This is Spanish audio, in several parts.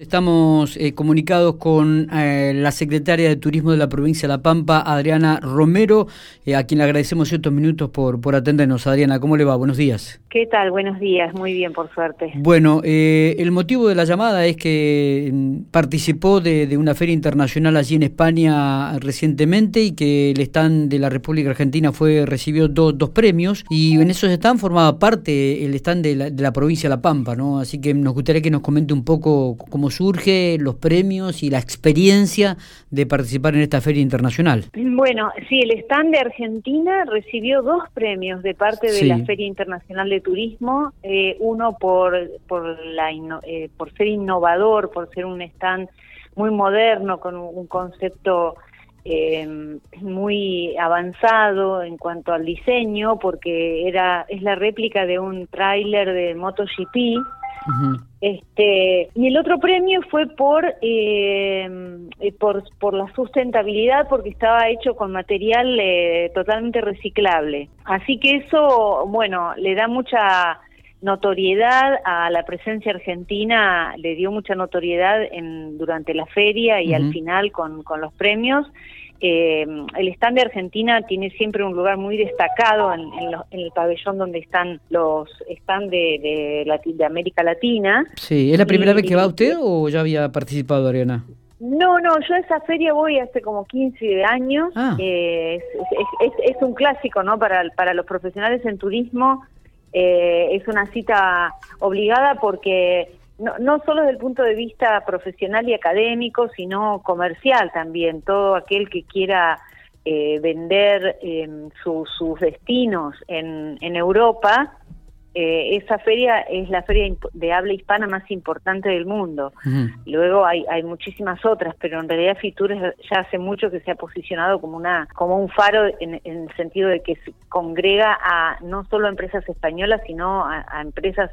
Estamos eh, comunicados con eh, la secretaria de Turismo de la provincia de La Pampa, Adriana Romero, eh, a quien le agradecemos estos minutos por, por atendernos. Adriana, ¿cómo le va? Buenos días. ¿Qué tal? Buenos días, muy bien, por suerte. Bueno, el motivo de la llamada es que mm, participó de, una feria internacional allí en España recientemente y que el stand de la República Argentina fue recibió dos premios y en esos stand formaba parte el stand de la, de la provincia de La Pampa, ¿no? Así que nos gustaría que nos comente un poco cómo surge los premios y la experiencia de participar en esta feria internacional. Bueno, sí, el stand de Argentina recibió dos premios de parte de la Feria Internacional de Turismo, eh, uno por por la eh, por ser innovador, por ser un stand muy moderno con un, concepto eh, muy avanzado en cuanto al diseño porque era es la réplica de un tráiler de MotoGP este, y el otro premio fue por, eh, eh, por, por la sustentabilidad, porque estaba hecho con material eh, totalmente reciclable. Así que eso, bueno, le da mucha notoriedad a la presencia argentina, le dio mucha notoriedad en, durante la feria y al final con, con los premios. Eh, el stand de Argentina tiene siempre un lugar muy destacado en, el pabellón donde están los stands de, de, América Latina. Sí, ¿es la primera vez que va usted o ya había participado, Ariana? No, no, yo a esa feria voy hace como 15 años. Ah. Eh, es, un clásico, ¿no? Para, para los profesionales en turismo eh, es una cita obligada porque no, no solo desde el punto de vista profesional y académico, sino comercial también. Todo aquel que quiera eh, vender em, sus destinos en, en Europa, eh, esa feria es la feria de habla hispana más importante del mundo. Luego hay, hay muchísimas otras, pero en realidad Fitur ya hace mucho que se ha posicionado como una como un faro en, el sentido de que congrega a no solo a empresas españolas, sino a empresas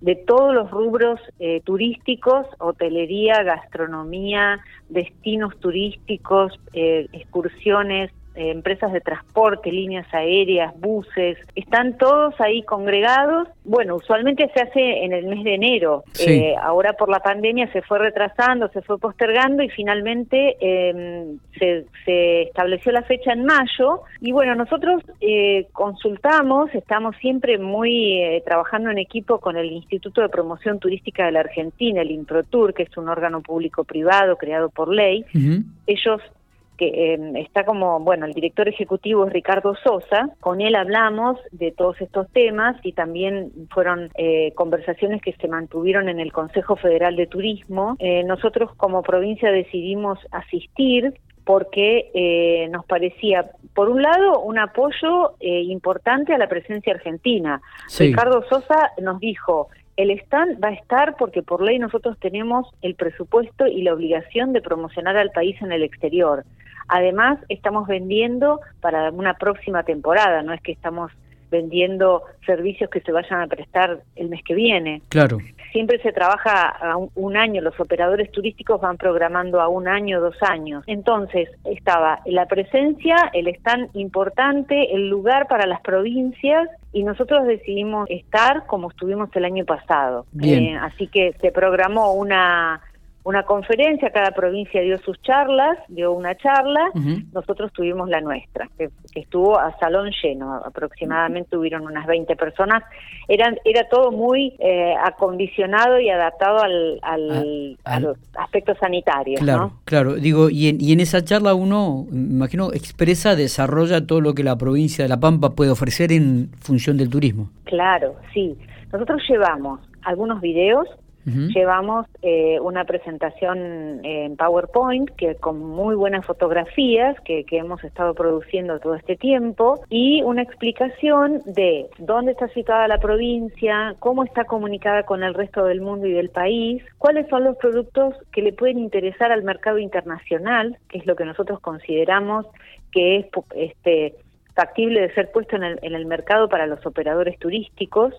de todos los rubros eh, turísticos, hotelería, gastronomía, destinos turísticos, eh, excursiones, eh, empresas de transporte, líneas aéreas, buses, están todos ahí congregados. Bueno, usualmente se hace en el mes de enero. Eh, ahora por la pandemia se fue retrasando, se fue postergando y finalmente em, se, estableció la fecha en mayo. Y bueno, nosotros eh, consultamos, estamos siempre muy trabajando en equipo con el Instituto de Promoción Turística de la Argentina, el INPROTUR, que es un órgano público-privado creado por ley. Ellos que em, está como, bueno, el director ejecutivo es Ricardo Sosa, con él hablamos de todos estos temas y también fueron eh, conversaciones que se mantuvieron en el Consejo Federal de Turismo. Eh, nosotros como provincia decidimos asistir porque eh, nos parecía, por un lado, un apoyo importante a la presencia argentina. Ricardo Sosa nos dijo, el stand va a estar porque por ley nosotros tenemos el presupuesto y la obligación de promocionar al país en el exterior. Además, estamos vendiendo para una próxima temporada, no es que estamos vendiendo servicios que se vayan a prestar el mes que viene. Claro. Siempre se trabaja a un, año, los operadores turísticos van programando a un año, dos años. Entonces, estaba la presencia, el stand importante, el lugar para las provincias y nosotros decidimos estar como estuvimos el año pasado. Eh, así que se programó una una conferencia, cada provincia dio sus charlas, dio una charla, nosotros tuvimos la nuestra, que, estuvo a salón lleno, aproximadamente hubieron unas 20 personas, Eran, era todo muy eh, acondicionado y adaptado al, a los aspectos sanitarios. Claro, claro, digo, y en, y en esa charla uno, imagino, expresa, desarrolla todo lo que la provincia de La Pampa puede ofrecer en función del turismo. Claro, sí. Nosotros llevamos algunos videos Llevamos eh, una presentación en PowerPoint que con muy buenas fotografías que, hemos estado produciendo todo este tiempo y una explicación de dónde está situada la provincia, cómo está comunicada con el resto del mundo y del país, cuáles son los productos que le pueden interesar al mercado internacional, que es lo que nosotros consideramos que es este factible de ser puesto en el, en el mercado para los operadores turísticos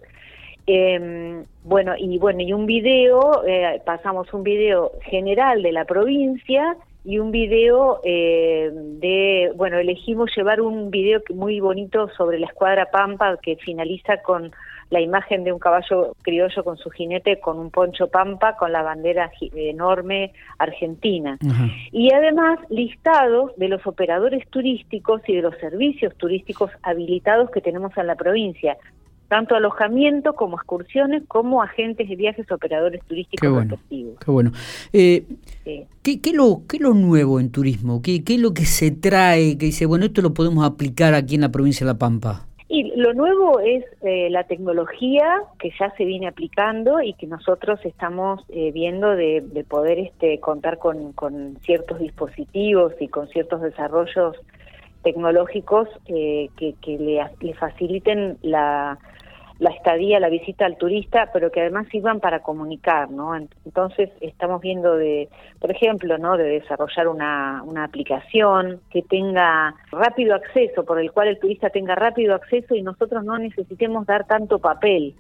eh, bueno, y bueno, y un video, eh, pasamos un video general de la provincia y un video eh, de, bueno, elegimos llevar un video muy bonito sobre la escuadra Pampa que finaliza con la imagen de un caballo criollo con su jinete con un poncho pampa con la bandera enorme argentina. Y además listados de los operadores turísticos y de los servicios turísticos habilitados que tenemos en la provincia tanto alojamiento como excursiones, como agentes de viajes, operadores turísticos qué bueno, Qué bueno. Eh, ¿qué, qué, lo, ¿Qué lo nuevo en turismo? ¿Qué, ¿Qué es lo que se trae? Que dice, bueno, esto lo podemos aplicar aquí en la provincia de La Pampa. Y lo nuevo es eh, la tecnología que ya se viene aplicando y que nosotros estamos eh, viendo de, poder este, contar con, con, ciertos dispositivos y con ciertos desarrollos tecnológicos que, que le, le faciliten la, la estadía, la visita al turista, pero que además sirvan para comunicar, ¿no? Entonces estamos viendo de, por ejemplo, ¿no? De desarrollar una, una aplicación que tenga rápido acceso, por el cual el turista tenga rápido acceso y nosotros no necesitemos dar tanto papel.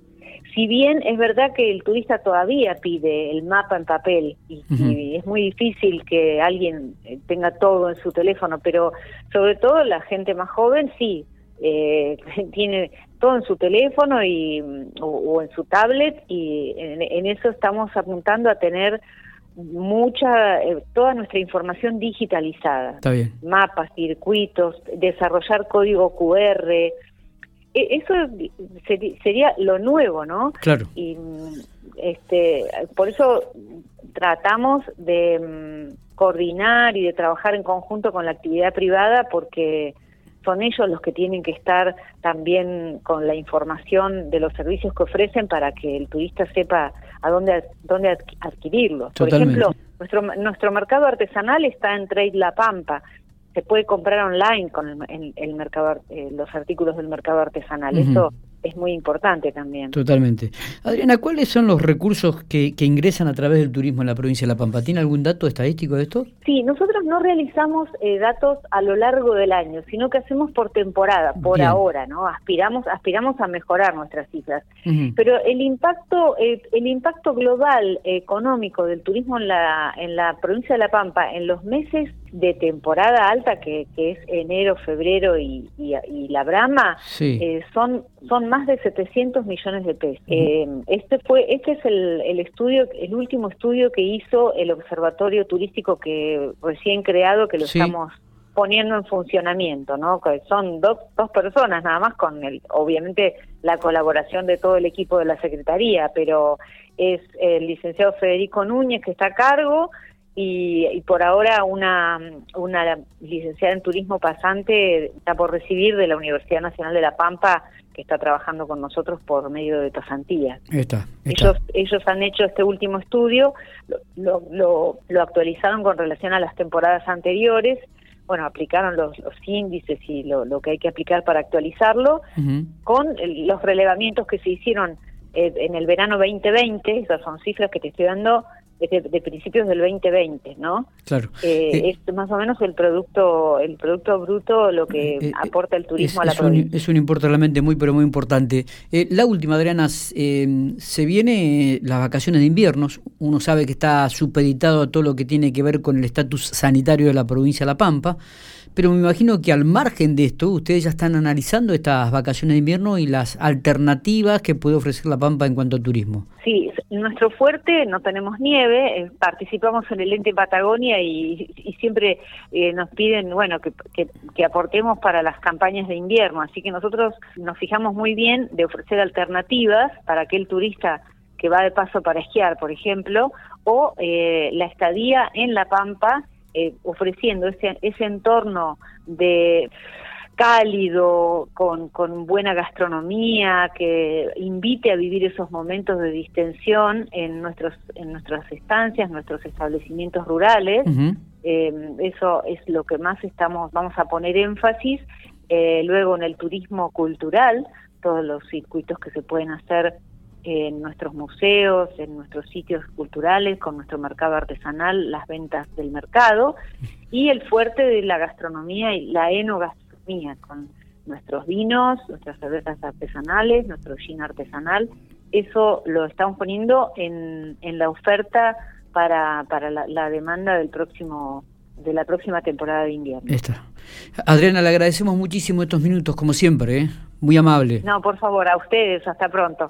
Si bien es verdad que el turista todavía pide el mapa en papel y, y, es muy difícil que alguien eh, tenga todo en su teléfono, pero sobre todo la gente más joven sí, eh, tiene todo en su teléfono y, o, en su tablet y en, eso estamos apuntando a tener mucha, eh, toda nuestra información digitalizada. Mapas, circuitos, desarrollar código QR. E, eso sería lo nuevo, ¿no? Claro. Y este, por eso tratamos de mm, coordinar y de trabajar en conjunto con la actividad privada porque son ellos los que tienen que estar también con la información de los servicios que ofrecen para que el turista sepa a dónde dónde adquirirlos. Por ejemplo, nuestro nuestro mercado artesanal está en Trade La Pampa. Se puede comprar online con el, el, mercado eh, los artículos del mercado artesanal. Eso es muy importante también. Totalmente. Adriana, ¿cuáles son los recursos que, que, ingresan a través del turismo en la provincia de La Pampa? ¿Tiene algún dato estadístico de esto? Sí, nosotros no realizamos eh, datos a lo largo del año, sino que hacemos por temporada, por ahora, ¿no? Aspiramos, aspiramos a mejorar nuestras cifras. Pero el impacto, eh, el impacto global económico del turismo en la, en la provincia de La Pampa en los meses de temporada alta, que, que es enero, febrero y, y, la Brama, eh, son, son más de 700 millones de pesos. Eh, este fue este es el, el estudio, el último estudio que hizo el Observatorio Turístico que recién creado, que lo estamos poniendo en funcionamiento, ¿no? Que son dos, dos personas nada más con el, obviamente la colaboración de todo el equipo de la Secretaría, pero es el licenciado Federico Núñez que está a cargo, y, por ahora una, una licenciada en turismo pasante está por recibir de la Universidad Nacional de La Pampa que está trabajando con nosotros por medio de pasantías. Ellos, ellos han hecho este último estudio, lo, lo, lo, actualizaron con relación a las temporadas anteriores, bueno, aplicaron los, los índices y lo, lo, que hay que aplicar para actualizarlo, con los relevamientos que se hicieron eh, en el verano 2020, esas son cifras que te estoy dando de, principios del 2020, ¿no? Claro. Eh, eh, es más o menos el producto el producto bruto lo que eh, aporta el turismo a la provincia. es un importe realmente muy, pero muy importante. la última, Adriana, se viene las vacaciones de invierno. Uno sabe que está supeditado a todo lo que tiene que ver con el estatus sanitario de la provincia de La Pampa pero me imagino que al margen de esto, ustedes ya están analizando estas vacaciones de invierno y las alternativas que puede ofrecer La Pampa en cuanto a turismo. Sí, nuestro fuerte, no tenemos nieve, eh, participamos en el ente Patagonia y, siempre eh, nos piden, bueno, que, que, aportemos para las campañas de invierno, así que nosotros nos fijamos muy bien de ofrecer alternativas para aquel turista que va de paso para esquiar, por ejemplo, o eh, la estadía en La Pampa eh, ofreciendo ese, ese entorno de cálido, con, con buena gastronomía, que invite a vivir esos momentos de distensión en nuestros en nuestras estancias, nuestros establecimientos rurales. Eh, eso es lo que más estamos vamos a poner énfasis. Eh, luego en el turismo cultural, todos los circuitos que se pueden hacer en nuestros museos, en nuestros sitios culturales, con nuestro mercado artesanal, las ventas del mercado y el fuerte de la gastronomía y la enogastronomía, con nuestros vinos, nuestras cervezas artesanales, nuestro gin artesanal. Eso lo estamos poniendo en, en la oferta para, para la, demanda del próximo de la próxima temporada de invierno. Está. Adriana, le agradecemos muchísimo estos minutos, como siempre, ¿eh? muy amable. No, por favor, a ustedes, hasta pronto.